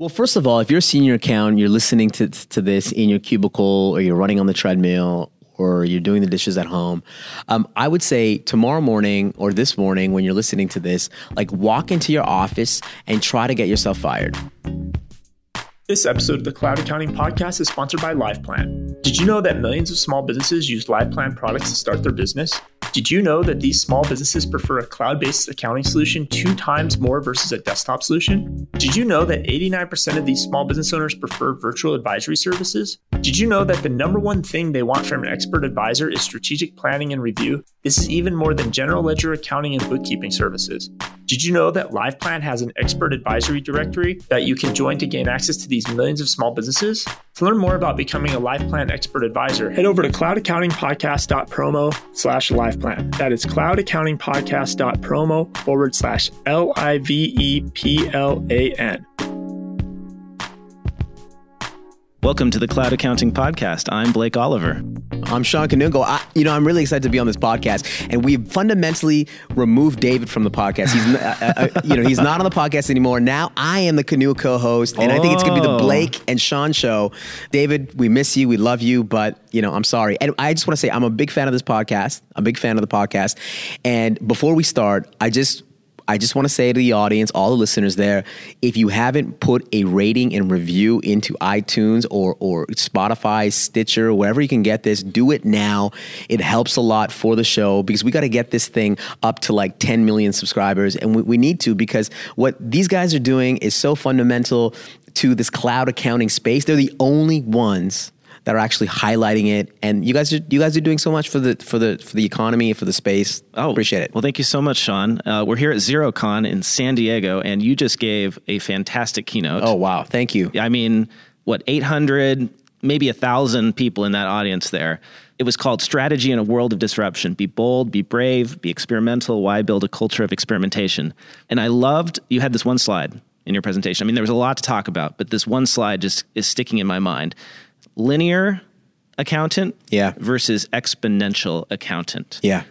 Well, first of all, if you're a senior account, you're listening to, to this in your cubicle or you're running on the treadmill or you're doing the dishes at home, um, I would say tomorrow morning or this morning when you're listening to this, like walk into your office and try to get yourself fired. This episode of the Cloud Accounting Podcast is sponsored by LivePlan. Did you know that millions of small businesses use LivePlan products to start their business? Did you know that these small businesses prefer a cloud based accounting solution two times more versus a desktop solution? Did you know that 89% of these small business owners prefer virtual advisory services? Did you know that the number one thing they want from an expert advisor is strategic planning and review? This is even more than general ledger accounting and bookkeeping services. Did you know that LivePlan has an expert advisory directory that you can join to gain access to these millions of small businesses? To learn more about becoming a LivePlan expert advisor, head over to cloudaccountingpodcast.promo slash LivePlan. That is cloudaccountingpodcast.promo forward slash L I V E P L A N. Welcome to the Cloud Accounting Podcast. I'm Blake Oliver. I'm Shawn Kanungo. I, you know, I'm really excited to be on this podcast, and we've fundamentally removed David from the podcast. He's, uh, uh, you know, he's not on the podcast anymore. Now I am the Canoe co-host, and I think it's going to be the Oh. Blake and Sean show. David, we miss you, we love you, but you know, I'm sorry. And I just want to say I'm a big fan of this podcast. I'm a big fan of the podcast. And before we start, I just I just want to say to the audience, all the listeners there, if you haven't put a rating and review into iTunes or or Spotify, Stitcher, wherever you can get this, do it now. It helps a lot for the show because we got to get this thing up to like 10 million subscribers, and we, we need to because what these guys are doing is so fundamental to this cloud accounting space. They're the only ones that are actually highlighting it, and you guys are you guys are doing so much for the for the for the economy for the space. Oh, appreciate it. Well, thank you so much, Sean. Uh, we're here at Xerocon in San Diego, and you just gave a fantastic keynote. Oh wow, thank you. I mean, what, 800, maybe a 1,000 people in that audience there. It was called Strategy in a World of Disruption. Be bold, be brave, be experimental. Why build a culture of experimentation? And I loved, you had this one slide in your presentation. I mean, there was a lot to talk about, but this one slide just is sticking in my mind. Linear accountant Yeah. versus exponential accountant. Yeah.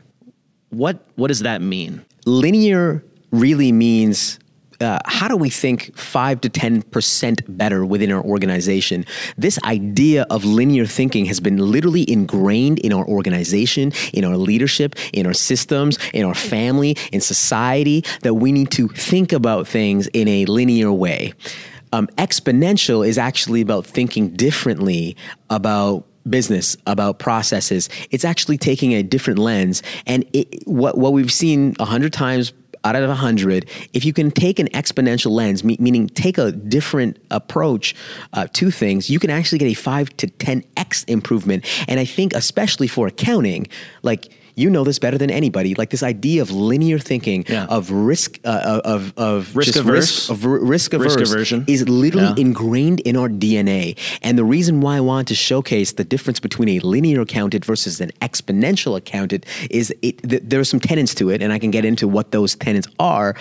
What, what does that mean? linear really means uh, how do we think five to ten percent better within our organization? This idea of linear thinking has been literally ingrained in our organization, in our leadership, in our systems, in our family, in society. That we need to think about things in a linear way. Um, exponential is actually about thinking differently about business about processes. It's actually taking a different lens. And it, what, what we've seen a hundred times out of a hundred if you can take an exponential lens me- meaning take a different approach uh, to things you can actually get a 5 to 10x improvement. And i think especially for accounting like you know this better than anybody like this idea of linear thinking Yeah. of risk uh, of of Risk averse. risk, of r- risk averse aversion. is literally Yeah. ingrained in our DNA. And the reason why I wanted to showcase the difference between a linear accountant versus an exponential accountant is it, th- there are some tenets to it, and I can get into what those tenets are.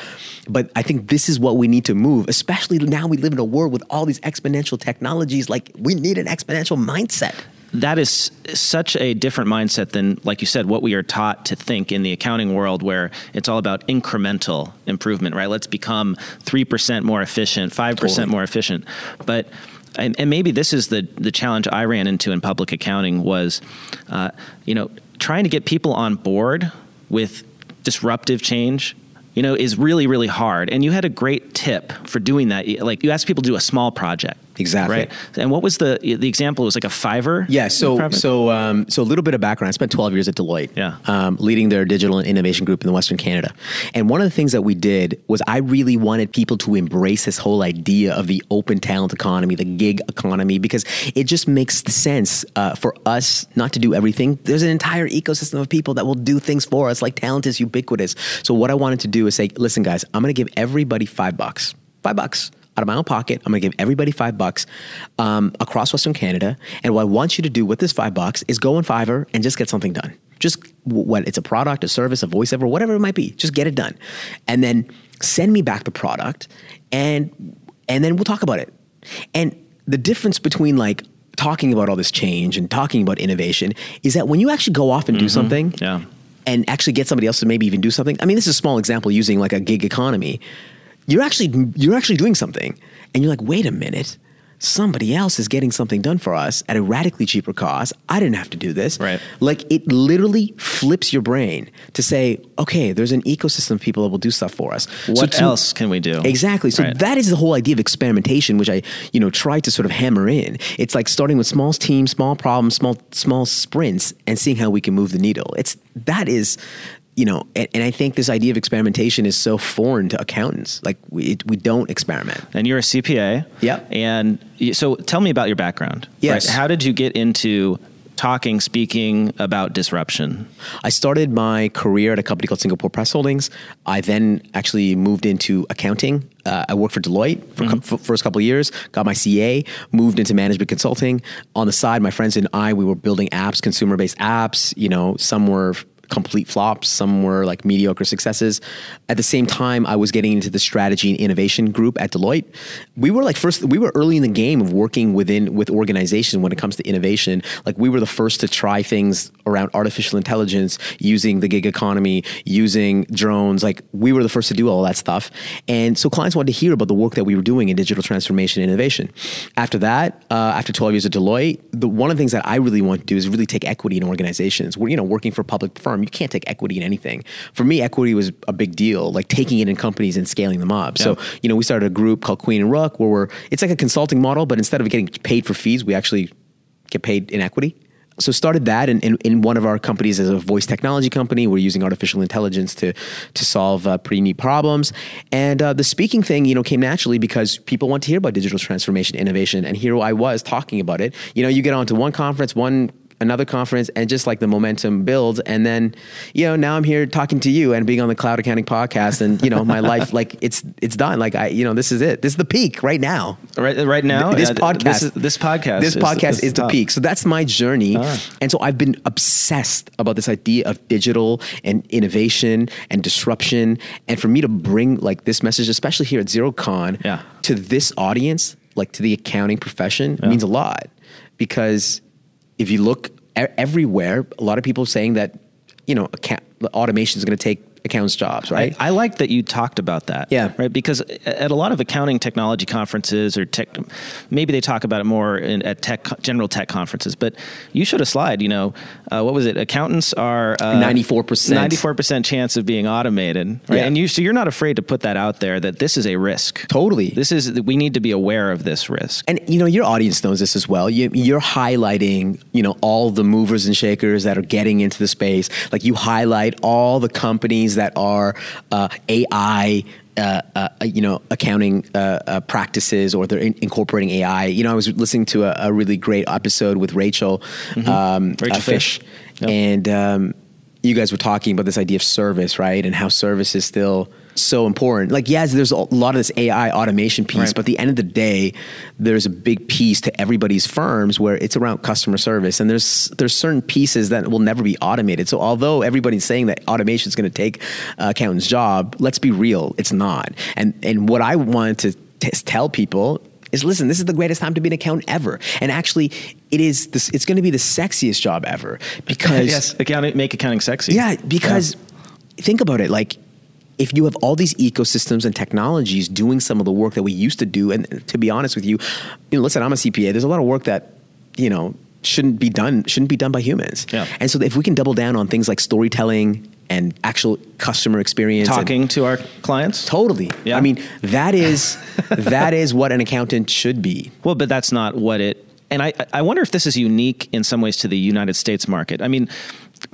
But I think this is what we need to move, especially now we live in a world with all these exponential technologies. Like we need an exponential mindset. That is such a different mindset than, like you said, what we are taught to think in the accounting world, where it's all about incremental improvement, right? Let's become 3% more efficient, 5% Totally. more efficient. But and, and maybe this is the the challenge I ran into in public accounting was, uh, you know, trying to get people on board with disruptive change. You know, is really really hard. And you had a great tip for doing that. Like you asked people to do a small project, Exactly. right? And what was the the example? It was like a Fiverr. Yeah, so so um, so a little bit of background. I spent 12 years at Deloitte, Yeah. um, leading their digital and innovation group in the Western Canada. And one of the things that we did was I really wanted people to embrace this whole idea of the open talent economy, the gig economy, because it just makes sense uh, for us not to do everything. There's an entire ecosystem of people that will do things for us. Like talent is ubiquitous. So what I wanted to do is say, listen, guys, I'm going to give everybody five bucks, five bucks out of my own pocket. I'm going to give everybody five bucks um, across Western Canada. And what I want you to do with this five bucks is go on Fiverr and just get something done. Just what it's a product, a service, a voiceover, whatever it might be. Just get it done, and then send me back the product, and and then we'll talk about it. And the difference between like talking about all this change and talking about innovation is that when you actually go off and do something, Yeah. and actually get somebody else to maybe even do something. I mean, this is a small example using like a gig economy. You're actually you're actually doing something, and you're like, wait a minute. Somebody else is getting something done for us at a radically cheaper cost. I didn't have to do this. Right. Like it literally flips your brain to say, okay, there's an ecosystem of people that will do stuff for us. What to- else can we do? Exactly. So Right. that is the whole idea of experimentation, which I, you know, try to sort of hammer in. It's like starting with small teams, small problems, small small sprints, and seeing how we can move the needle. It's that is, you know, and, and I think this idea of experimentation is so foreign to accountants. Like we it, we don't experiment. and you're a CPA. Yep. And so tell me about your background. Yes. How did you get into talking, speaking about disruption? I started my career at a company called Singapore Press Holdings. I then actually moved into accounting. Uh, I worked for Deloitte for Mm-hmm. the cou- first couple of years, got my CA, moved into management consulting. On the side, my friends and I, we were building apps, consumer based apps. You know, some were complete flops, some were like mediocre successes. At the same time, I was getting into the strategy and innovation group at Deloitte. We were like first, we were early in the game of working within with organization when it comes to innovation. Like we were the first to try things around artificial intelligence, using the gig economy, using drones. Like we were the first to do all that stuff. And so clients wanted to hear about the work that we were doing in digital transformation and innovation. After that, uh, after 12 years at Deloitte, the, one of the things that I really want to do is really take equity in organizations. We're, you know, working for a public firm, you can't take equity in anything. For me, equity was a big deal, like taking it in companies and scaling them up. So, you know, we started a group called Queen and Rook where we're, it's like a consulting model, but instead of getting paid for fees, we actually get paid in equity. So started that in, in, in one of our companies as a voice technology company. We're using artificial intelligence to to solve uh, pretty neat problems. And uh, the speaking thing, you know, came naturally because people want to hear about digital transformation, innovation, and here I was talking about it. You know, you get onto one conference, one another conference and just like the momentum builds. And then you know now i'm here talking to you and being on the cloud accounting podcast and you know my life like it's it's done. Like i you know this is it. This is the peak right now. Right, right now, this uh, podcast. This, is, this podcast. this podcast is, the top. peak. So that's my journey. Ah. and so i've been obsessed about this idea of digital and innovation and disruption. And for me to bring like this message especially here at Xerocon Yeah. to this audience like to the accounting profession means a lot. Because if you look everywhere a lot of people saying that you know automation is going to take accountants jobs right I, I like that you talked about that. Yeah. Right. Because at a lot of accounting technology conferences or tech, maybe they talk about it more in, at tech, general tech conferences, but you showed a slide, you know, uh, what was it? Accountants are uh, 94%. 94% chance of being automated. Right. Yeah. And you, so you're not afraid to put that out there that this is a risk. Totally. This is, we need to be aware of this risk. and you know your audience knows this as well. You, you're highlighting, you know, all the movers and shakers that are getting into the space. Like you highlight all the companies that are uh, AI. Uh, uh, you know, accounting uh, uh, practices, or they're in- incorporating AI. You know, I was listening to a, a really great episode with Rachel, um, Rachel uh, Fisch. Yep. and um, you guys were talking about this idea of service, right? And how service is still so important. Like, yes, there's a lot of this AI automation piece, Right. but at the end of the day, there's a big piece to everybody's firms where it's around customer service, and there's there's certain pieces that will never be automated. So, although everybody's saying that automation is going to take uh, accountant's job, let's be real, it's not. And and what I wanted to t- tell people is listen, this is the greatest time to be an accountant ever. And actually, it is this, it's going to be the sexiest job ever because yes. Accounting, make accounting sexy. yeah, because think about it like if you have all these ecosystems and technologies doing some of the work that we used to do, and to be honest with you, you know, listen, I'm a CPA. There's a lot of work that you know shouldn't be done shouldn't be done by humans. Yeah. And so if we can double down on things like storytelling and actual customer experience, and- Talking to our clients. totally. Yeah. I mean, that is that is what an accountant should be. Well, but that's not what it. And I, I wonder if this is unique in some ways to the United States market. I mean,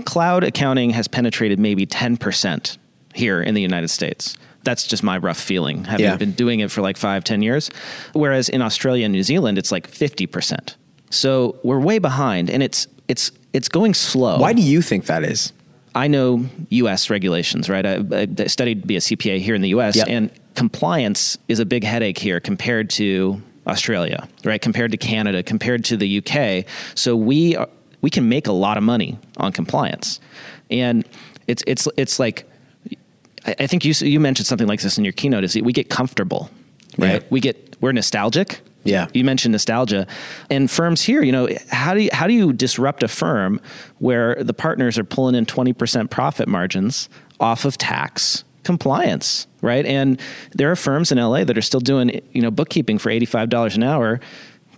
cloud accounting has penetrated maybe 10% here in the United States. That's just my rough feeling, having Yeah. been doing it for like five, 10 years. Whereas in Australia and New Zealand, it's like 50%. So we're way behind and it's, it's, it's going slow. Why do you think that is? I know U.S. regulations, right? I, I studied to be a CPA here in the U.S. Yep. and compliance is a big headache here compared to Australia, right? Compared to Canada, compared to the U.K. So we are, we can make a lot of money on compliance, and it's it's it's like I, I think you you mentioned something like this in your keynote. Is we get comfortable, right? Yeah. We get we're nostalgic. Yeah. You mentioned nostalgia, and firms here. You know, how do you, how do you disrupt a firm where the partners are pulling in twenty percent profit margins off of tax? compliance, right? And there are firms in LA that are still doing, you know, bookkeeping for $85 an hour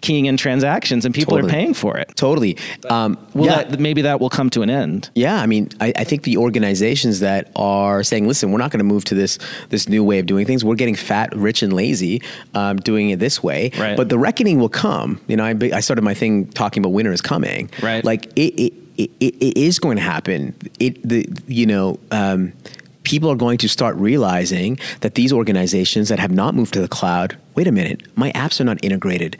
keying in transactions and people Totally. are paying for it. Totally. Um, Well, yeah. that, maybe that will come to an end. Yeah, I mean, I, I think the organizations that are saying, "Listen, we're not going to move to this this new way of doing things. We're getting fat, rich, and lazy, um, doing it this way." Right. But the reckoning will come. You know, I, I started my thing talking about winter is coming. Right. Like it, it, it, it is going to happen. It the you know. Um, People are going to start realizing that these organizations that have not moved to the cloud. Wait a minute, my apps are not integrated.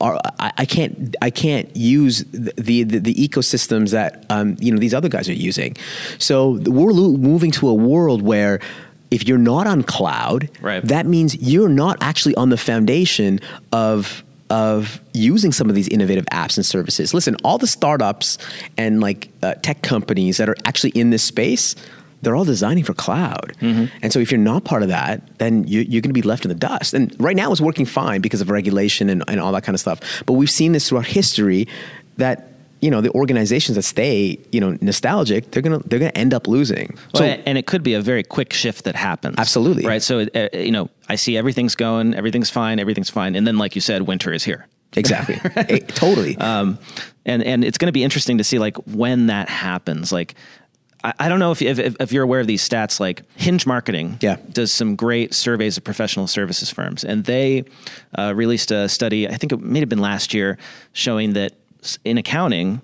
I, can't. I can't use the the, the ecosystems that um, you know these other guys are using. So we're moving to a world where if you're not on cloud, Right. that means you're not actually on the foundation of of using some of these innovative apps and services. Listen, all the startups and like uh, tech companies that are actually in this space, they're all designing for cloud. And so if you're not part of that, then you, you're going to be left in the dust. And right now it's working fine because of regulation and, and all that kind of stuff. But we've seen this throughout history that you know the organizations that stay you know nostalgic they're gonna they're gonna end up losing Well, and it could be a very quick shift that happens. Absolutely. Right. So, uh, you know, I see everything's going, everything's fine, everything's fine. And then, like you said, winter is here. exactly Eh, totally Um, and, and it's going to be interesting to see like when that happens. Like, I, I don't know if, if, if you're aware of these stats, like Hinge Marketing Yeah. does some great surveys of professional services firms. And they uh, released a study, I think it may have been last year, showing that in accounting,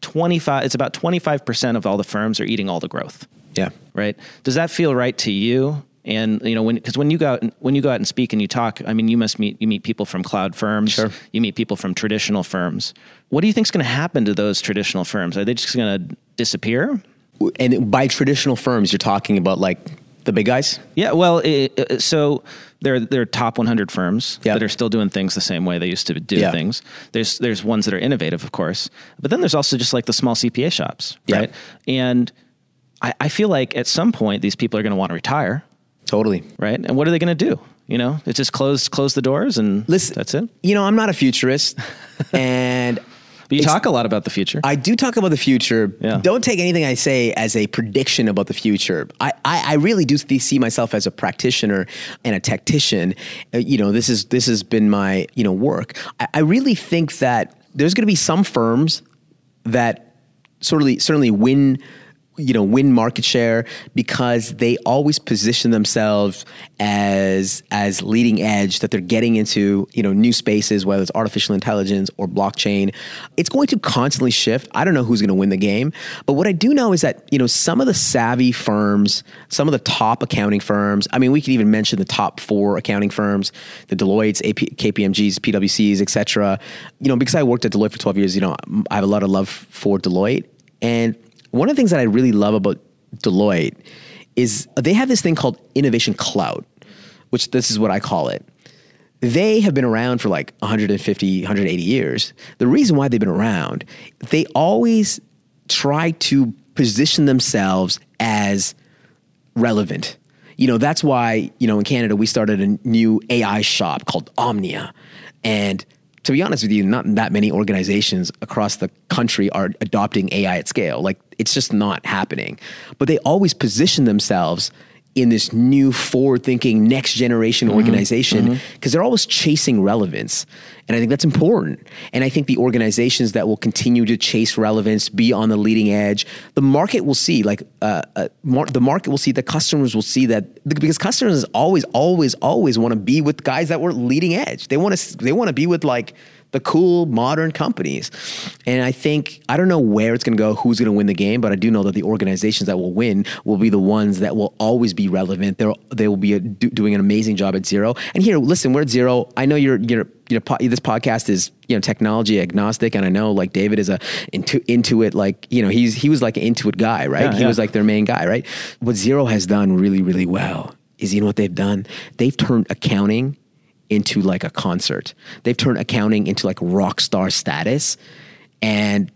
25, it's about 25% of all the firms are eating all the growth yeah right? Does that feel right to you? And you know, when because when you go out and, when you go out and speak and you talk, I mean, you must meet you meet people from cloud firms, Sure. you meet people from traditional firms. What do you think is going to happen to those traditional firms? Are they just going to disappear? And by traditional firms you're talking about like the big guys Yeah, well, it, it- so there there are top 100 firms Yeah. that are still doing things the same way they used to do Yeah. things. There's there's ones that are innovative, of course, but then there's also just like the small CPA shops, Yeah. right? And I, I feel like at some point these people are going to want to retire. totally right? And what are they going to do? You know, it's just close close the doors and Listen, that's it. You know, I'm not a futurist, and But you talk a lot about the future. I do talk about the future. Yeah. Don't take anything I say as a prediction about the future. I, I, I really do see myself as a practitioner and a tactician. Uh, you know, this is this has been my you know work. I, I really think that there's going to be some firms that certainly certainly win you know win market share because they always position themselves as as leading edge that they're getting into you know new spaces whether it's artificial intelligence or blockchain. It's going to constantly shift. I don't know who's going to win the game. But what i do know is that you know some of the savvy firms some of the top accounting firms i mean we could even mention the top 4 accounting firms the Deloitte's AP, KPMG's PwC's etc you know because I worked at Deloitte for 12 years you know I have a lot of love for Deloitte. And one of the things that I really love about Deloitte is they have this thing called Innovation Cloud, which this is what I call it. They have been around for like 150, 180 years. The reason why they've been around, they always try to position themselves as relevant. You know, that's why, you know, in Canada, we started a new AI shop called Omnia. And to be honest with you, not that many organizations across the country are adopting AI at scale. Like, it's just not happening. But they always position themselves in this new forward thinking next generation organization because they're always chasing relevance. And I think that's important. And I think the organizations that will continue to chase relevance, be on the leading edge, the market will see, like, uh, uh, mar- the market will see, the customers will see that because customers always, always, always want to be with guys that were leading edge. They want to, they want to be with like, the cool modern companies. And I think, I don't know where it's going to go, who's going to win the game, but I do know that the organizations that will win will be the ones that will always be relevant. They're, they will be a, do, doing an amazing job at Xero. And here, listen, we're at Xero. I know you're, you're, you know, po- this podcast is, you know, technology agnostic. And I know like David is a into, Intuit, like, you know, he's, he was like an Intuit guy, right? Yeah, he yeah. was like their main guy, right? What Xero has done really, really well is, you know what they've done? They've turned accounting into like a concert. They've turned accounting into like rock star status, and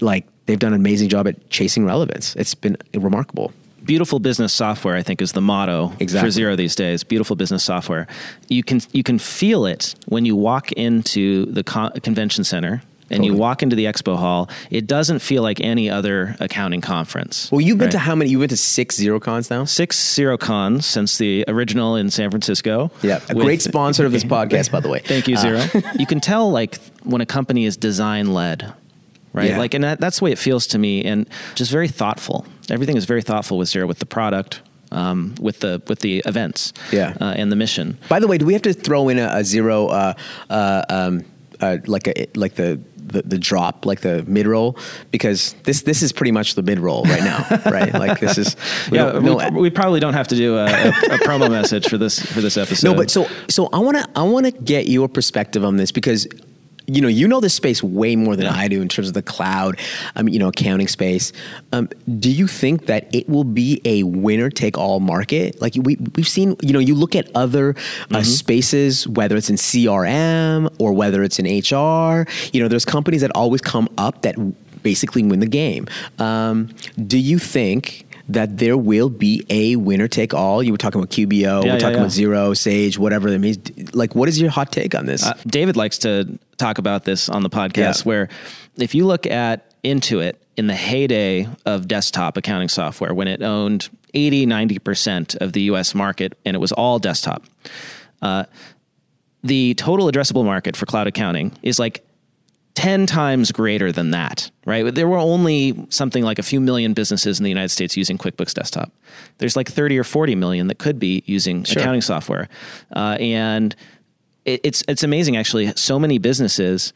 like they've done an amazing job at chasing relevance. It's been remarkable. Beautiful business software, I think, is the motto Exactly. for Xero these days. Beautiful business software. You can you can feel it when you walk into the con- convention center and you walk into the expo hall, it doesn't feel like any other accounting conference. Well, you've been Right. to how many? You went to six Xerocons now. Six Xerocons since the original in San Francisco. Yeah, a with- great sponsor of this podcast, by the way. Thank you, Uh, Xero. you can tell like when a company is design led, right? Yeah. Like, and that, that's the way it feels to me, and just very thoughtful. Everything is very thoughtful with Xero, with the product, um, with the with the events, Yeah. uh, and the mission. By the way, do we have to throw in a, a Xero, uh, uh, um, uh, like a like the, the the drop, like the mid roll? Because this this is pretty much the mid roll right now, right? Like this is we Yeah, we, no- we probably don't have to do a, a, a promo message for this for this episode. No, but so so I want to I want to get your perspective on this because you know you know this space way more than I do in terms of the cloud, um, you know, accounting space. Um, do you think that it will be a winner take all market? Like we we've seen, you know, you look at other uh, spaces, whether it's in CRM or whether it's in HR. You know, there's companies that always come up that basically win the game. Um, do you think? That there will be a winner take all. You were talking about QBO. Yeah, we're yeah, talking yeah. about Xero, Sage, whatever that means. Like, what is your hot take on this? Uh, David likes to talk about this on the podcast, where if you look at Intuit in the heyday of desktop accounting software, when it owned 80, 90% of the US market and it was all desktop, uh, the total addressable market for cloud accounting is like 10 times greater than that, right? There were only something like a few million businesses in the United States using QuickBooks Desktop. There's like 30 or 40 million that could be using accounting software. Uh, and it, it's, it's amazing, actually. So many businesses,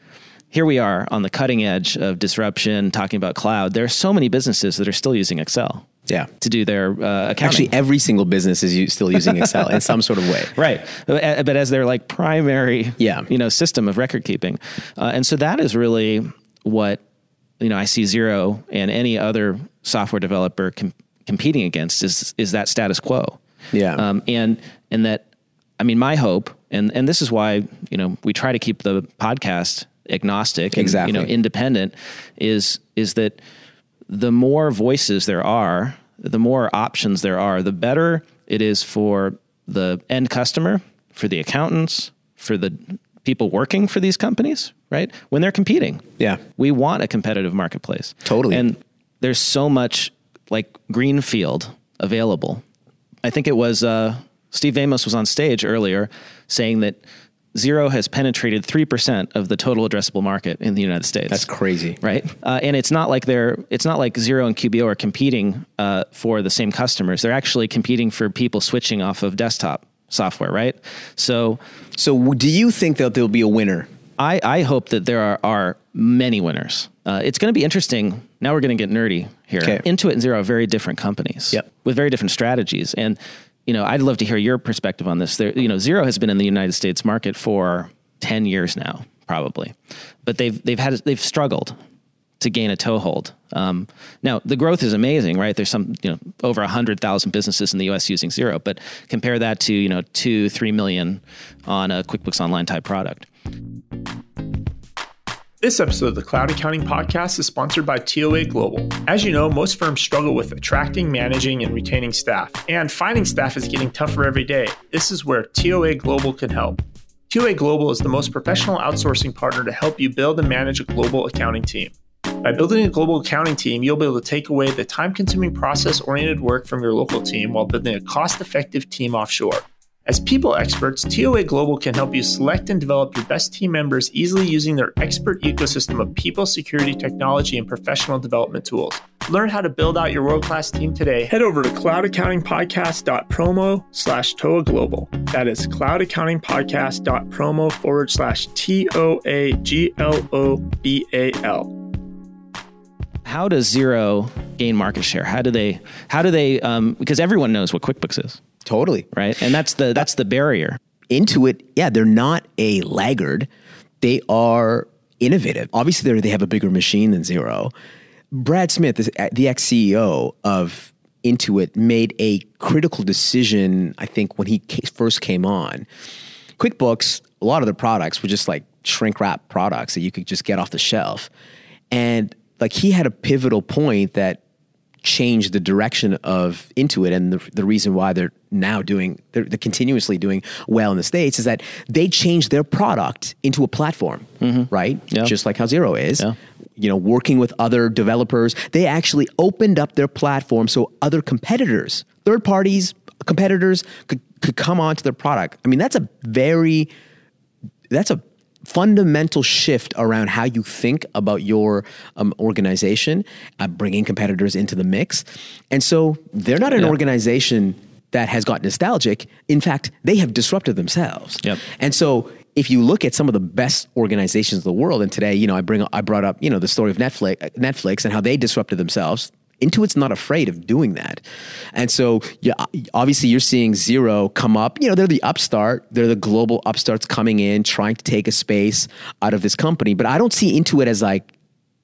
here we are on the cutting edge of disruption, talking about cloud. There are so many businesses that are still using Excel yeah. to do their uh, accounting. Actually, every single business is u- still using Excel in some sort of way. Right, but but as their like primary, Yeah. you know, system of record keeping, uh, and so that is really what you know. I see Xero and any other software developer com- competing against is is that status quo. Yeah. um, and and that I mean, my hope, and and this is why you know we try to keep the podcast agnostic, and, Exactly. you know, independent, is is that the more voices there are, the more options there are, the better it is for the end customer, for the accountants, for the people working for these companies, right? When they're competing. Yeah. We want a competitive marketplace. Totally. And there's so much like greenfield available. I think it was uh, Steve Vamos was on stage earlier saying that Xero has penetrated 3% of the total addressable market in the United States That's crazy. right? Uh, and it's not like they're it's not like Xero and QBO are competing uh, for the same customers. They're actually competing for people switching off of desktop software, right? So So, do you think that there'll be a winner? I, I hope that there are, are many winners. Uh, it's going to be interesting. Now we're going to get nerdy here. Okay. Intuit and Xero are very different companies Yep. with very different strategies. And, you know, I'd love to hear your perspective on this. There, you know, Xero has been in the United States market for 10 years now, probably. But they've, they've had, they've struggled to gain a toehold. Um, now the growth is amazing, right? There's some, you know, over hundred thousand businesses in the U.S. using Xero, but compare that to you know two, three million on a QuickBooks Online type product. This episode of the Cloud Accounting Podcast is sponsored by TOA Global. As you know, most firms struggle with attracting, managing, and retaining staff, and finding staff is getting tougher every day. This is where TOA Global can help. TOA Global is the most professional outsourcing partner to help you build and manage a global accounting team. By building a global accounting team, you'll be able to take away the time consuming process oriented work from your local team while building a cost effective team offshore. As people experts, TOA Global can help you select and develop your best team members easily using their expert ecosystem of people, security, technology, and professional development tools. Learn how to build out your world-class team today, head over to cloudaccountingpodcast.promo slash TOA Global. That is cloudaccountingpodcast.promo forward slash T-O-A-G-L-O-B-A-L. How does Xero gain market share? How do they? How do they? Um, because everyone knows what QuickBooks is, Totally. right? And that's the that's the barrier. Intuit, yeah, they're not a laggard. They are innovative. Obviously, they have a bigger machine than Xero. Brad Smith, the ex CEO of Intuit, made a critical decision, I think, when he first came on. QuickBooks, a lot of the products were just like shrink wrap products that you could just get off the shelf. And like he had a pivotal point that changed the direction of Intuit and the, the reason why they're now doing they're, they're continuously doing well in the states is that they changed their product into a platform, mm-hmm. right? Yeah. Just like how Xero is. Yeah. You know, working with other developers, they actually opened up their platform so other competitors, third parties, competitors could could come onto their product. I mean, that's a very that's a fundamental shift around how you think about your um, organization, uh, bringing competitors into the mix. And so they're not an Yeah. organization that has got nostalgic. In fact, they have disrupted themselves. Yep. And so if you look at some of the best organizations in the world, and today, you know, I bring, I brought up, you know, the story of Netflix, Netflix and how they disrupted themselves. Intuit's not afraid of doing that. And so, yeah, obviously you're seeing Xero come up. You know, they're the upstart. They're the global upstarts coming in, trying to take a space out of this company. But I don't see Intuit as like,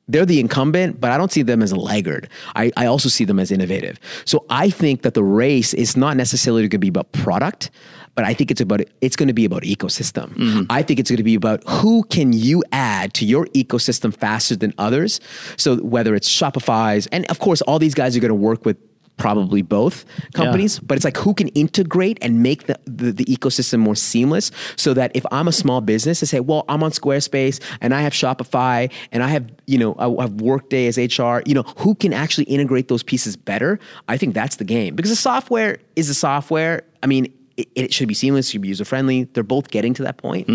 they're the incumbent, but I don't see them as a laggard. I, I also see them as innovative. So I think that the race is not necessarily going to be about product, but I think it's about it's going to be about ecosystem. Mm-hmm. I think it's going to be about who can you add to your ecosystem faster than others. So whether it's Shopify's, and of course, all these guys are going to work with probably both companies but it's like who can integrate and make the, the, the ecosystem more seamless so that if i'm a small business i say well i'm on squarespace and i have shopify and i have you know i have workday as hr you know who can actually integrate those pieces better? I think that's the game. Because the software is the software. I mean it, it should be seamless it should be user friendly they're both getting to that point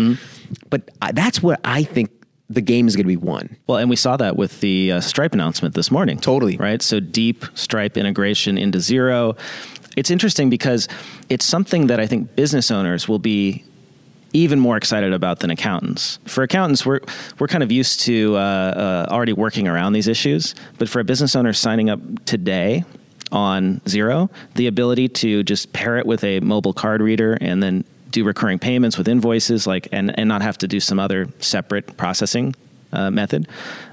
but I, that's where i think the game is going to be won Well, and we saw that with the uh, Stripe announcement this morning. Totally. Right? So deep Stripe integration into Xero. It's interesting because it's something that I think business owners will be even more excited about than accountants. For accountants, we're we're kind of used to uh, uh, already working around these issues, but for a business owner signing up today on Xero, the ability to just pair it with a mobile card reader and then do recurring payments with invoices, like and and not have to do some other separate processing uh, method.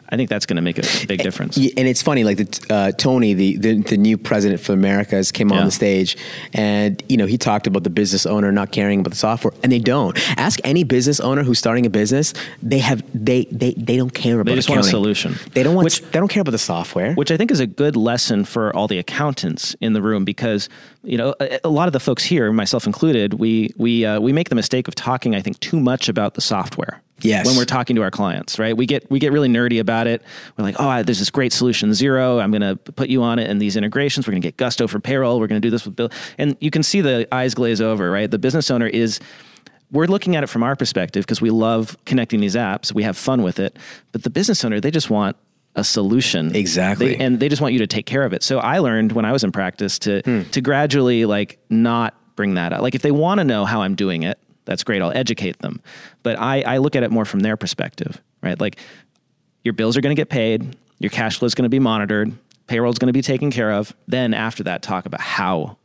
I think that's going to make a big difference. And it's funny, like the, uh, Tony, the, the the new president for Americas, came on Yeah. the stage, and you know he talked about the business owner not caring about the software, and they don't. Ask any business owner who's starting a business; they have they they, they don't care about. They just want a solution. They don't want. Which- they don't care about the software. which I think is a good lesson for all the accountants in the room because you know a, a lot of the folks here, myself included, we we uh, we make the mistake of talking, I think, too much about the software. Yes. When we're talking to our clients, right? We get we get really nerdy about it. We're like, oh, there's this great solution, Xero. I'm going to put you on it, and these integrations. We're going to get Gusto for payroll. We're going to do this with Bill, and you can see the eyes glaze over, right? The business owner is we're looking at it from our perspective because we love connecting these apps. We have fun with it. But the business owner, they just want a solution. Exactly. They- and they just want you to take care of it. So I learned when I was in practice to Hmm. to gradually like not bring that up. Like if they want to know how I'm doing it, that's great. I'll educate them. But I, I look at it more from their perspective, right? Like your bills are going to get paid, your cash flow is going to be monitored, payroll is going to be taken care of. Then after that, talk about how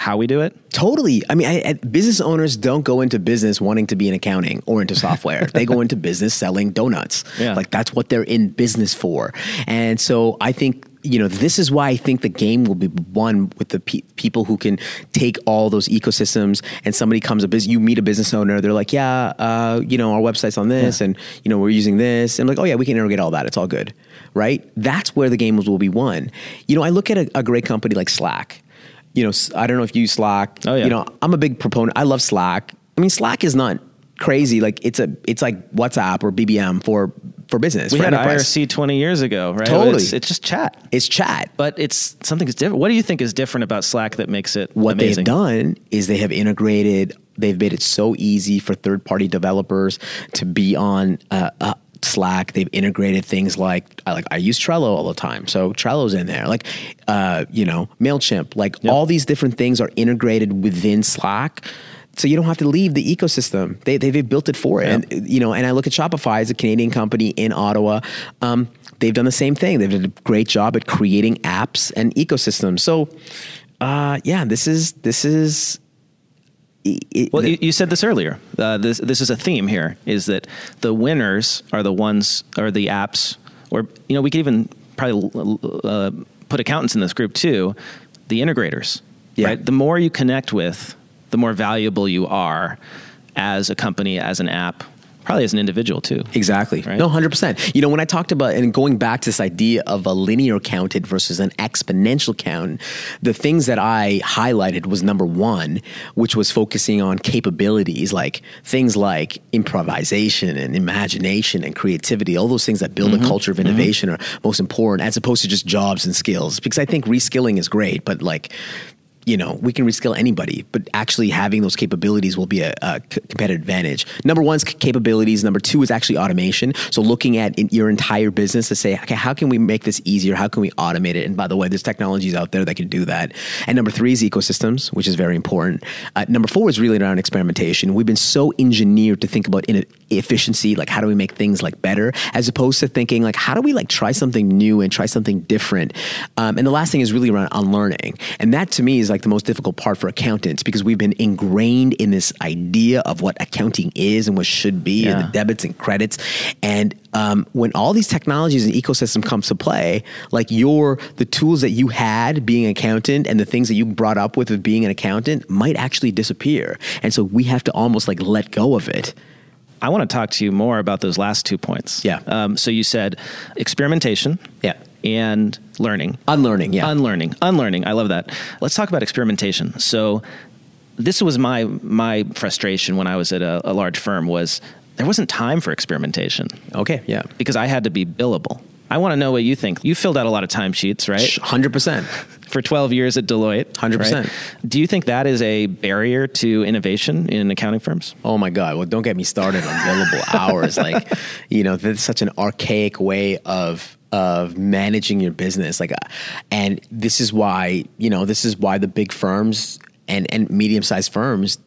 how we do it. Totally. I mean, I, I, business owners don't go into business wanting to be in accounting or into software. they go into business selling donuts. Yeah. Like that's what they're in business for. And so I think you know this is why I think the game will be won with the pe- people who can take all those ecosystems and somebody comes a business. You meet a business owner. They're like, yeah, uh, you know, our website's on this, and you know, we're using this. And I'm like, oh yeah, we can integrate all that. It's all good, right? That's where the game will be won. You know, I look at a, a great company like Slack you know, I don't know if you use Slack. Oh, yeah. You know, I'm a big proponent. I love Slack. I mean, Slack is not crazy. Like it's a, it's like WhatsApp or BBM for for business. We for had enterprise. IRC 20 years ago, right? Totally. It's, it's just chat. It's chat. But it's something that's different. What do you think is different about Slack that makes it What amazing? they've done is they have integrated. They've made it so easy for third party developers to be on. Uh, uh, Slack, they've integrated things like I like I use Trello all the time, so Trello's in there. Like, uh, you know, Mailchimp, like all these different things are integrated within Slack, so you don't have to leave the ecosystem. They they've built it for it, and you know. And I look at Shopify as a Canadian company in Ottawa. Um, they've done the same thing. They've done a great job at creating apps and ecosystems. So, uh, yeah, this is this is. It- Well, you, you said this earlier. Uh, this this is a theme here: is that the winners are the ones, or the apps, or you know, we could even probably uh, put accountants in this group too. The integrators, Yeah. right? The more you connect with, the more valuable you are as a company, as an app, probably as an individual too. Exactly. Right? No, 100%. You know, when I talked about, and going back to this idea of a linear counted versus an exponential count, the things that I highlighted was number one, which was focusing on capabilities, like things like improvisation and imagination and creativity, all those things that build Mm-hmm. a culture of innovation are most important, as opposed to just jobs and skills. Because I think reskilling is great, but like, you know, we can reskill anybody, but actually having those capabilities will be a, competitive advantage. Number one is capabilities. Number two is actually automation. So looking at your entire business to say, okay, how can we make this easier? How can we automate it? And by the way, there's technologies out there that can do that. And number three is ecosystems, which is very important. Uh, number four is really around experimentation. We've been so engineered to think about efficiency, like how do we make things like better, as opposed to thinking like how do we like try something new and try something different. Um, and the last thing is really around unlearning, and that to me is like the most difficult part for accountants because we've been ingrained in this idea of what accounting is and what should be, and the debits and credits. And um, when all these technologies and ecosystem comes to play, like your the tools that you had being an accountant and the things that you brought up with of being an accountant might actually disappear. And so we have to almost like let go of it. I want to talk to you more about those last two points. Yeah. Um, so you said experimentation. Yeah. And learning. Unlearning, yeah. Unlearning. Unlearning. I love that. Let's talk about experimentation. So this was my my frustration when I was at a, a large firm was there wasn't time for experimentation okay, yeah. because I had to be billable. I want to know what you think. You filled out a lot of timesheets, right? 100%. For 12 years at Deloitte. 100%. right? Do you think that is a barrier to innovation in accounting firms? Oh my God. Well, don't get me started on billable hours. Like, you know, that's such an archaic way of of managing your business. Like, uh, and this is why, you know, this is why the big firms and, and medium sized firms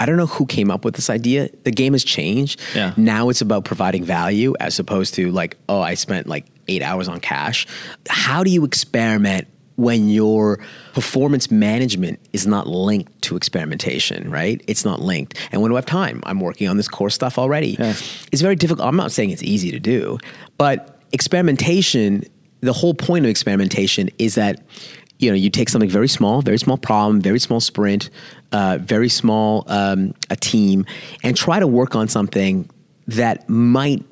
I don't know who came up with this idea. The game has changed. Yeah. Now it's about providing value as opposed to like, oh, I spent like eight hours on cash. How do you experiment when your performance management is not linked to experimentation, right? It's not linked. And when do I have time? I'm working on this core stuff already. Yeah. It's very difficult. I'm not saying it's easy to do, but experimentation, the whole point of experimentation is that you know you take something very small, very small problem, very small sprint, uh, very small um, a team, and try to work on something that might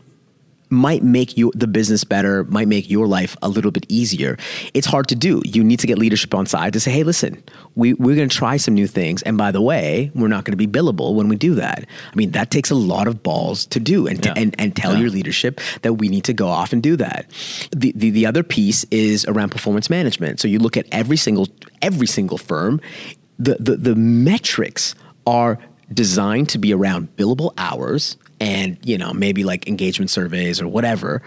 might make you the business better, might make your life a little bit easier. It's hard to do. You need to get leadership on side to say, hey, listen, we, we're going to try some new things. And by the way, we're not going to be billable when we do that. I mean, that takes a lot of balls to do and, Yeah. and, and tell Yeah. your leadership that we need to go off and do that. The, the, the other piece is around performance management. So you look at every single, every single firm, the, the, the metrics are designed to be around billable hours and you know maybe like engagement surveys or whatever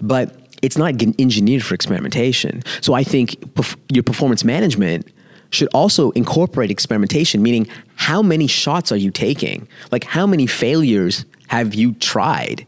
but it's not engineered for experimentation. So i think perf- your performance management should also incorporate experimentation meaning how many shots are you taking? Like how many failures have you tried?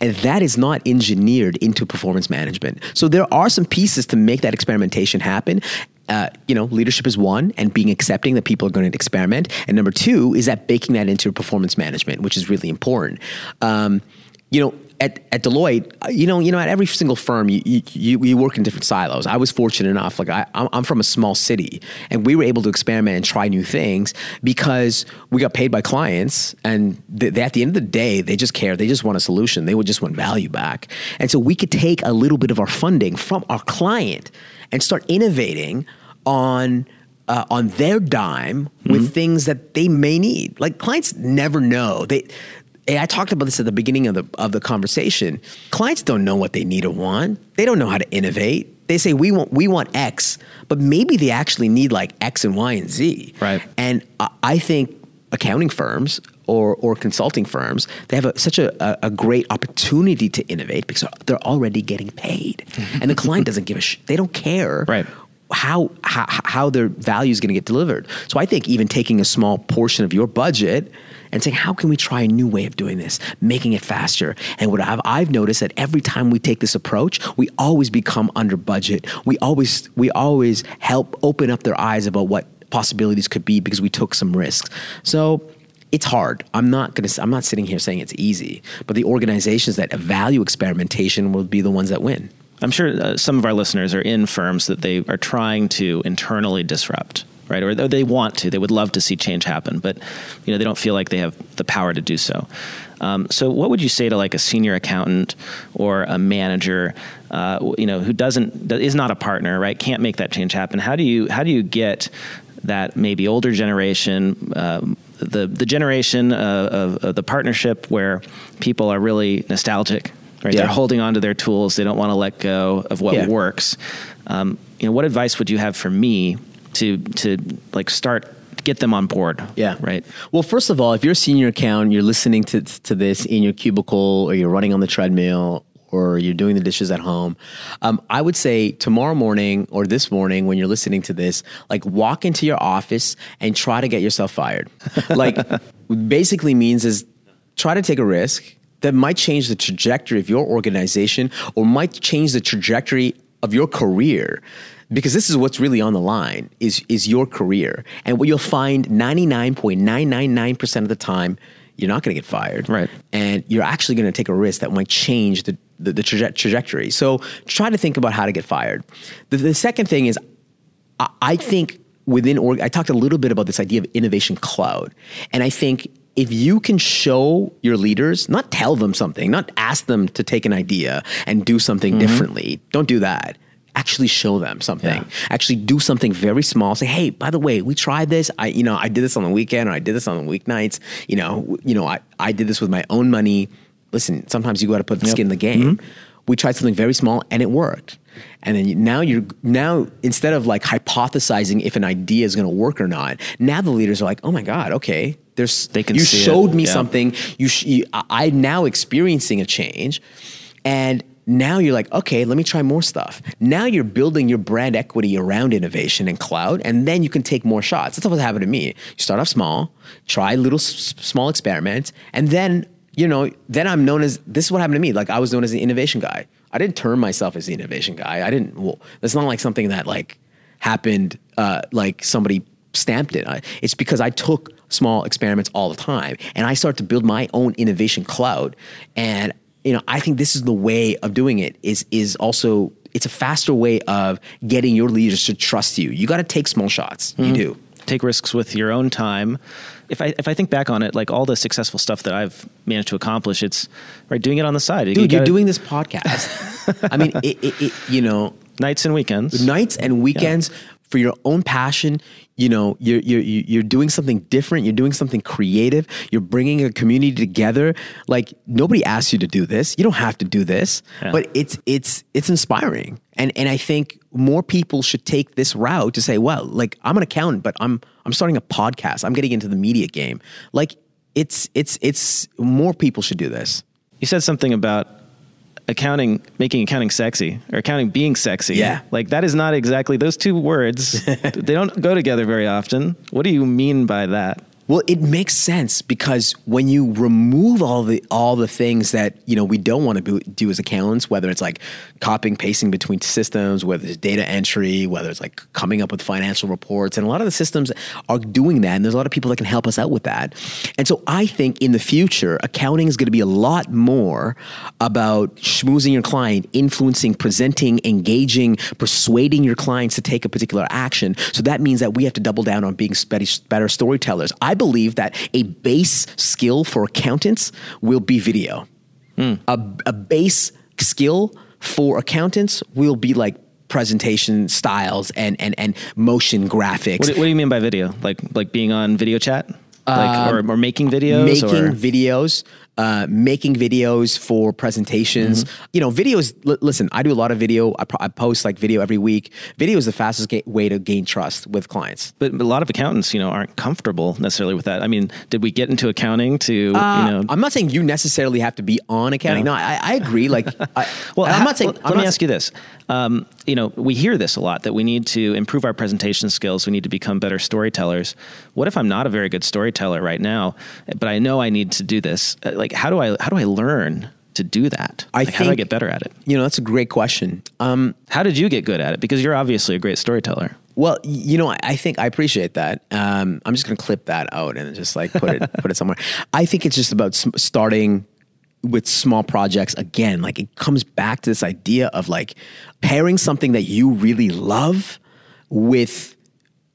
And that is not engineered into performance management. So there are some pieces to make that experimentation happen uh, you know, leadership is one, and being accepting that people are going to experiment. And number two is that baking that into performance management, which is really important. Um, you know, at, at Deloitte, uh, you know, you know, at every single firm, you, you, you work in different silos. I was fortunate enough, like I, I'm I'm from a small city, and we were able to experiment and try new things because we got paid by clients, and they, they, at the end of the day, they just care. They just want a solution. They would just want value back, and so we could take a little bit of our funding from our client and start innovating on uh, on their dime with things that they may need. Like clients never know. They I talked about this at the beginning of the of the conversation. Clients don't know what they need or want. They don't know how to innovate. They say we want we want X, but maybe they actually need like X and Y and Z. Right. And I, I think accounting firms or, or consulting firms, they have a, such a, a, a great opportunity to innovate because they're already getting paid. and the client doesn't give a sh- they don't care Right. How, how, how their value is going to get delivered. So I think even taking a small portion of your budget and saying, how can we try a new way of doing this, making it faster? And what I've, I've noticed that every time we take this approach, we always become under budget. We always, we always help open up their eyes about what possibilities could be because we took some risks. So it's hard. I'm not going to I'm not sitting here saying it's easy, but the organizations that value experimentation will be the ones that win. I'm sure uh, some of our listeners are in firms that they are trying to internally disrupt, right? Or they want to. They would love to see change happen, but you know they don't feel like they have the power to do so. Um, so, what would you say to like a senior accountant or a manager, uh, you know, who doesn't is not a partner, right? Can't make that change happen. How do you how do you get that maybe older generation? Um, the, the generation of, of, of the partnership where people are really nostalgic, right? Yeah. They're holding on to their tools. They don't want to let go of what Yeah. works. Um, you know, what advice would you have for me to to like start get them on board? Yeah. Right. Well, first of all, if you're a senior accountant, you're listening to, to this in your cubicle or you're running on the treadmill or you're doing the dishes at home, um, I would say tomorrow morning or this morning when you're listening to this, like walk into your office and try to get yourself fired. like, basically means is try to take a risk that might change the trajectory of your organization or might change the trajectory of your career. Because this is what's really on the line is is your career. And what you'll find 99.999% of the time you're not going to get fired. Right. and you're actually going to take a risk that might change the the, the traje- trajectory. So try to think about how to get fired. The, the second thing is I, I think within org, I talked a little bit about this idea of innovation cloud, and I think if you can show your leaders, not tell them something, not ask them to take an idea and do something mm-hmm. differently. Don't do that. Actually show them something. Yeah. Actually do something very small. Say, hey, by the way, we tried this. I, you know, I did this on the weekend, or I did this on the weeknights. You know, you know, I, I did this with my own money. Listen, sometimes you got to put the Yep. skin in the game. Mm-hmm. We tried something very small and it worked. And then you- now you're now instead of like hypothesizing if an idea is going to work or not, now the leaders are like, oh my god, okay, there's They can you see it. showed me Yeah. something. You, sh- you I- I'm now experiencing a change, and now you're like, okay, let me try more stuff. Now you're building your brand equity around innovation and cloud, and then you can take more shots. That's what happened to me. You start off small, try little s- small experiments, and then you know, then I'm known as this is what happened to me. Like I was known as the innovation guy. I didn't term myself as the innovation guy. I didn't. Well, that's not like something that like happened. Uh, like somebody stamped it. I, it's because I took small experiments all the time, and I started to build my own innovation cloud. And you know, I think this is the way of doing it. Is is also it's a faster way of getting your leaders to trust you. You got to take small shots. You do. take risks with your own time. If I if I think back on it, like all the successful stuff that I've managed to accomplish, it's right doing it on the side. Dude, you're gotta- doing this podcast. I mean, it, it, it, you know, nights and weekends. nights and weekends for your own passion. You know, you're, you're, you're doing something different. You're doing something creative. You're bringing a community together. Like nobody asked you to do this. You don't have to do this, Yeah. but it's, it's, it's inspiring. And, and I think more people should take this route to say, well, like I'm an accountant, but I'm, I'm starting a podcast. I'm getting into the media game. Like it's, it's, it's more people should do this. You said something about accounting, making accounting sexy, or accounting being sexy. Yeah. like that is not exactly those two words. they don't go together very often. What do you mean by that? Well, it makes sense because when you remove all the all the things that you know we don't want to do as accountants, whether it's like copying pasting between systems, whether it's data entry, whether it's like coming up with financial reports, and a lot of the systems are doing that, and there's a lot of people that can help us out with that. And so I think in the future, accounting is going to be a lot more about schmoozing your client, influencing, presenting, engaging, persuading your clients to take a particular action. So that means that we have to double down on being better, storytellers. I believe that a base skill for accountants will be video. Hmm. A, a base skill for accountants will be like presentation styles and and and motion graphics. What do, what do you mean by video? Like like being on video chat, like or, or making videos, Um, making or videos, uh, making videos for presentations. Mm-hmm. You know, videos. L- listen, I do a lot of video. I, pro- I post like video every week. Video is the fastest ga- way to gain trust with clients. but a lot of accountants, you know, aren't comfortable necessarily with that. I mean, did we get into accounting to Uh, you know? I'm not saying you necessarily have to be on accounting. No, I, I agree. Like, I, well, I'm not saying. well, I'm let not me ask you this: um, you know, we hear this a lot that we need to improve our presentation skills. We need to become better storytellers. What if I'm not a very good storyteller right now, but I know I need to do this? Uh, Like, how do I how do I learn to do that? I Like, how do I get better at it? You know, that's a great question. Um, How did you get good at it? Because you're obviously a great storyteller. Well, you know, I- I think I appreciate that. Um, I'm just going to clip that out and just like put it put it somewhere. I think it's just about starting with small projects again. Like it comes back to this idea of like pairing something that you really love with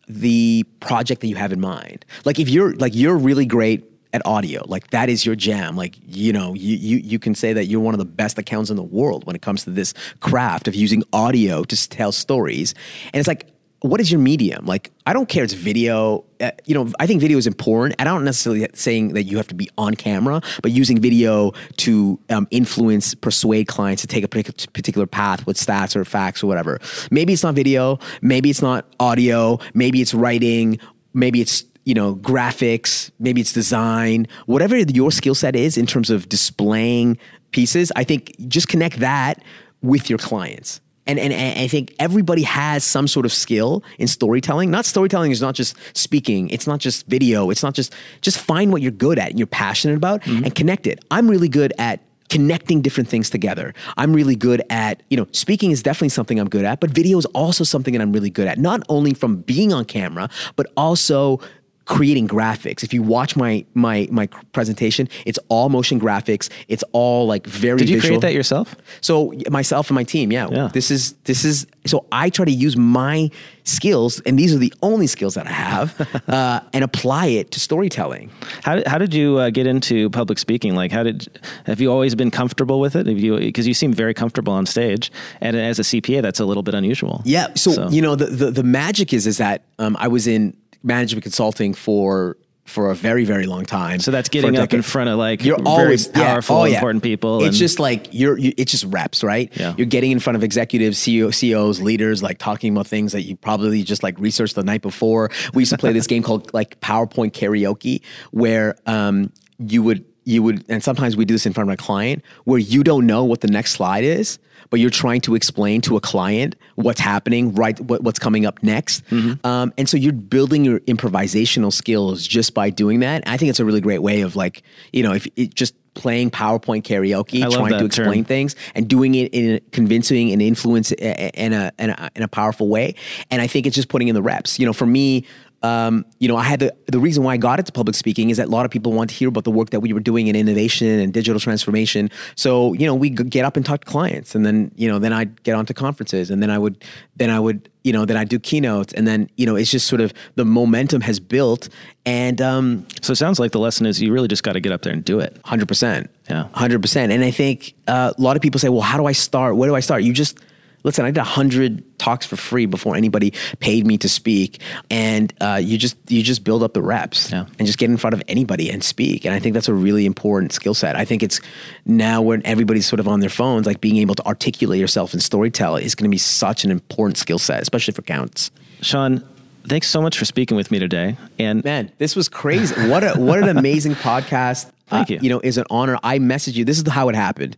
the project that you have in mind. Like if you're like you're really great at audio. Like that is your jam. Like you know, you you you can say that you're one of the best accounts in the world when it comes to this craft of using audio to tell stories. And it's like what is your medium? Like, I don't care. It's video. Uh, you know, I think video is important. I don't necessarily saying that you have to be on camera, but using video to um, influence, persuade clients to take a particular path with stats or facts or whatever. Maybe it's not video. Maybe it's not audio. Maybe it's writing. Maybe it's you know graphics. Maybe it's design. Whatever your skill set is in terms of displaying pieces, I think just connect that with your clients and, and, and I think everybody has some sort of skill in storytelling. Not storytelling is not just speaking. It's not just video. It's not just just find what you're good at and you're passionate about mm-hmm. and connect it. I'm really good at connecting different things together. I'm really good at, you know, speaking is definitely something I'm good at, but video is also something that I'm really good at, not only from being on camera, but also creating graphics. If you watch my my my presentation, it's all motion graphics. It's all like very. Did you visual. create that yourself? So myself and my team, yeah. yeah. This is this is so I try to use my skills, and these are the only skills that I have, uh, and apply it to storytelling. How how did you uh, get into public speaking? Like, how did have you always been comfortable with it? Have you because you seem very comfortable on stage, and as a CPA, that's a little bit unusual. Yeah. So, so. you know, the, the the magic is is that um, I was in management consulting for for a very very long time. So that's getting up in front of like you're always powerful, yeah, oh, yeah. important people. It's just like you're. You, it's just reps, right? Yeah. You're getting in front of executives, CEO, CEOs, leaders, like talking about things that you probably just like researched the night before. We used to play this game called like PowerPoint karaoke, where um, you would you would, and sometimes we do this in front of a client where you don't know what the next slide is, but you're trying to explain to a client what's happening, right? What, what's coming up next. Mm-hmm. Um, and so you're building your improvisational skills just by doing that. I think it's a really great way of like, you know, if it just playing PowerPoint karaoke, trying to explain term. things and doing it in a convincing and influence in a, in a, in a powerful way. And I think it's just putting in the reps. You know, for me, um, you know, I had the the reason why I got into public speaking is that a lot of people want to hear about the work that we were doing in innovation and digital transformation. So you know, we get up and talk to clients, and then you know, then I'd get onto conferences, and then I would then I would you know then I do keynotes, and then you know, it's just sort of the momentum has built, and um, so it sounds like the lesson is you really just got to get up there and do it. Hundred percent, yeah, hundred percent. And I think uh, a lot of people say, well, how do I start? Where do I start? You just listen, I did a hundred talks for free before anybody paid me to speak, and uh, you just you just build up the reps yeah. and just get in front of anybody and speak. And I think that's a really important skill set. I think it's now when everybody's sort of on their phones, like being able to articulate yourself and storytell is going to be such an important skill set, especially for counts. Shawn, thanks so much for speaking with me today. And man, this was crazy. what a what an amazing podcast. Thank uh, you. You know, is an honor. I messaged you. This is how it happened.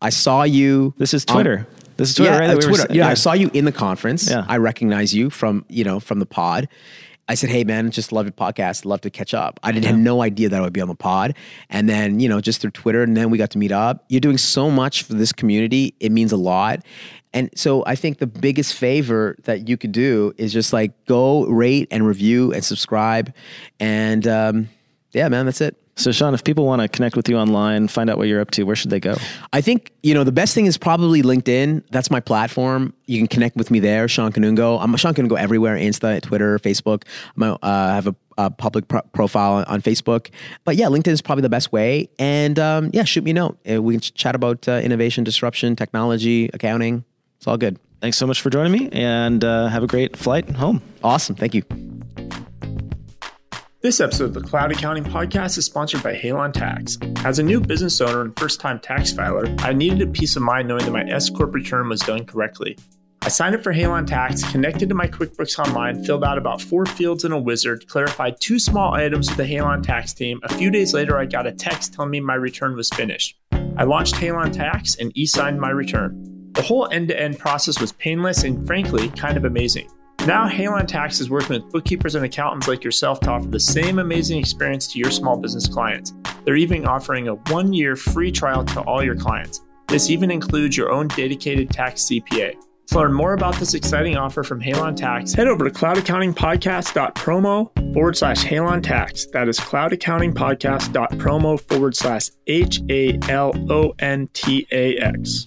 I saw you. This is Twitter. This is Twitter, yeah, right? Uh, Twitter. yeah, yeah, I saw you in the conference. Yeah. I recognize you from you know from the pod. I said, "Hey, man, just love your podcast. Love to catch up." I didn't yeah. have no idea that I would be on the pod, and then you know just through Twitter, and then we got to meet up. You're doing so much for this community. It means a lot, and so I think the biggest favor that you could do is just like go rate and review and subscribe, and um, yeah, man, that's it. So, Shawn, if people want to connect with you online, find out what you're up to, where should they go? I think, you know, the best thing is probably LinkedIn. That's my platform. You can connect with me there, Shawn Kanungo. I'm Shawn Kanungo everywhere Insta, Twitter, Facebook. I uh, have a, a public pro- profile on Facebook. But yeah, LinkedIn is probably the best way. And um, yeah, shoot me a note. Uh, we can chat about uh, innovation, disruption, technology, accounting. It's all good. Thanks so much for joining me and uh, have a great flight home. Awesome. Thank you. This episode of the Cloud Accounting Podcast is sponsored by Halon Tax. As a new business owner and first time tax filer, I needed a peace of mind knowing that my S Corp return was done correctly. I signed up for Halon Tax, connected to my QuickBooks Online, filled out about four fields in a wizard, clarified two small items with the Halon Tax team. A few days later, I got a text telling me my return was finished. I launched Halon Tax and e signed my return. The whole end to end process was painless and, frankly, kind of amazing. Now, Halon Tax is working with bookkeepers and accountants like yourself to offer the same amazing experience to your small business clients. They're even offering a one year free trial to all your clients. This even includes your own dedicated tax CPA. To learn more about this exciting offer from Halon Tax, head over to cloudaccountingpodcast.promo forward slash Halon Tax. That is cloudaccountingpodcast.promo forward slash H A L O N T A X.